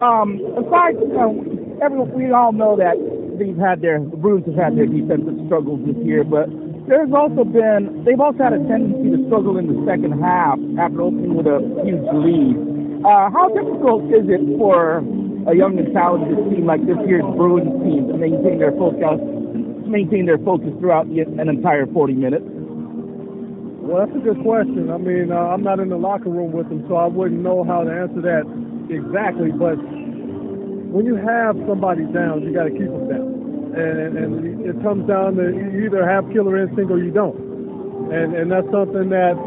Um, aside, you know, everyone, we all know that they've had their the Bruins have had their defensive struggles this year, but there's also been they've also had a tendency to struggle in the second half after opening with a huge lead. Uh, how difficult is it for a young and talented team like this year's Bruins team to maintain their focus, maintain their focus throughout an entire 40 minutes? Well, that's a good question. I mean, uh, I'm not in the locker room with them, so I wouldn't know how to answer that exactly. But when you have somebody down, you got to keep them down, and, and it comes down to you either have killer instinct or you don't, and and that's something that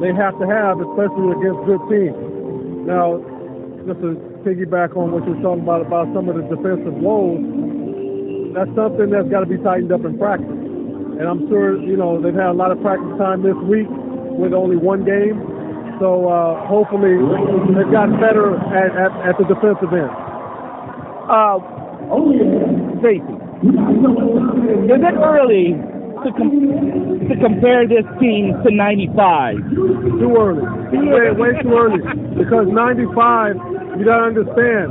they have to have, especially against good teams. Now, just to piggyback on what you're talking about about some of the defensive woes, that's something that's got to be tightened up in practice. And I'm sure, you know, they've had a lot of practice time this week with only one game. So uh, hopefully they've gotten better at, at, at the defensive end. Uh, Tracy, is it early to, com- to compare this team to 95? Too early. Way, way too early. Because 95, you got to understand,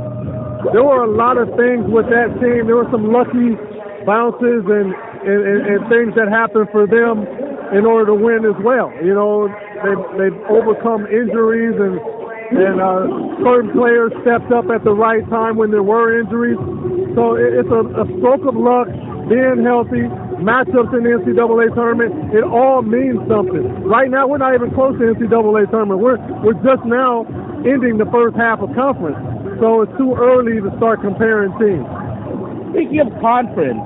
there were a lot of things with that team. There were some lucky bounces and, and, and, and things that happened for them in order to win as well. You know, they've, they've overcome injuries and and uh, certain players stepped up at the right time when there were injuries. So it, it's a, a stroke of luck, being healthy, matchups in the NCAA tournament. It all means something. Right now, we're not even close to the NCAA tournament. We're we're just now ending the first half of conference. So it's too early to start comparing teams. Speaking of conference,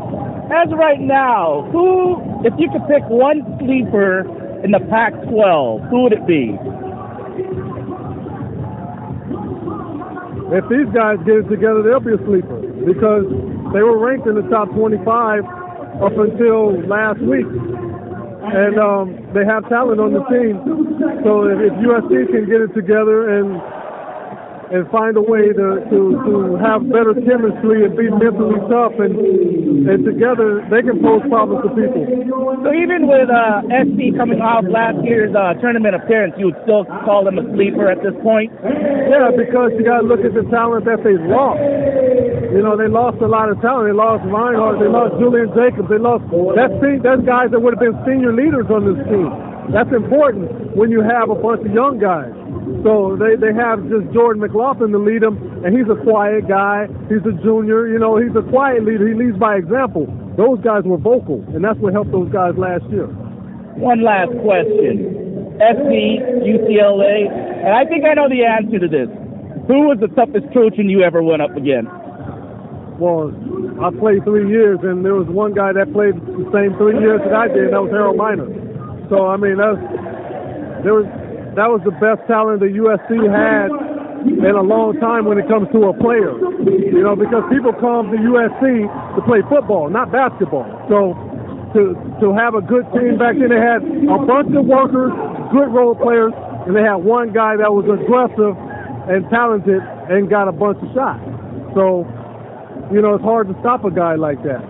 as of right now, who, if you could pick one sleeper in the Pac-12, who would it be? If these guys get it together, they'll be a sleeper because they were ranked in the top 25 up until last week. And um, they have talent on the team. So if, if USC can get it together and and find a way to, to, to have better chemistry and be mentally tough and and together they can pose problems to people. So even with uh, SC coming off last year's uh, tournament appearance, you would still call them a sleeper at this point? Yeah, because you got to look at the talent that they lost. You know, they lost a lot of talent. They lost Reinhardt. They lost Julian Jacobs. They lost that's that's guys that would have been senior leaders on this team. That's important when you have a bunch of young guys. So they, they have just Jordan McLaughlin to lead them, and he's a quiet guy. He's a junior. You know, he's a quiet leader. He leads by example. Those guys were vocal, and that's what helped those guys last year. One last question. SC, UCLA, and I think I know the answer to this. Who was the toughest Trojan you ever went up against? Well, I played three years, and there was one guy that played the same three years that I did, and that was Harold Miner. So, I mean, that's, there was that was the best talent that USC had in a long time when it comes to a player. You know, because people come to USC to play football, not basketball. So to to have a good team back then, they had a bunch of workers, good role players, and they had one guy that was aggressive and talented and got a bunch of shots. So, you know, it's hard to stop a guy like that.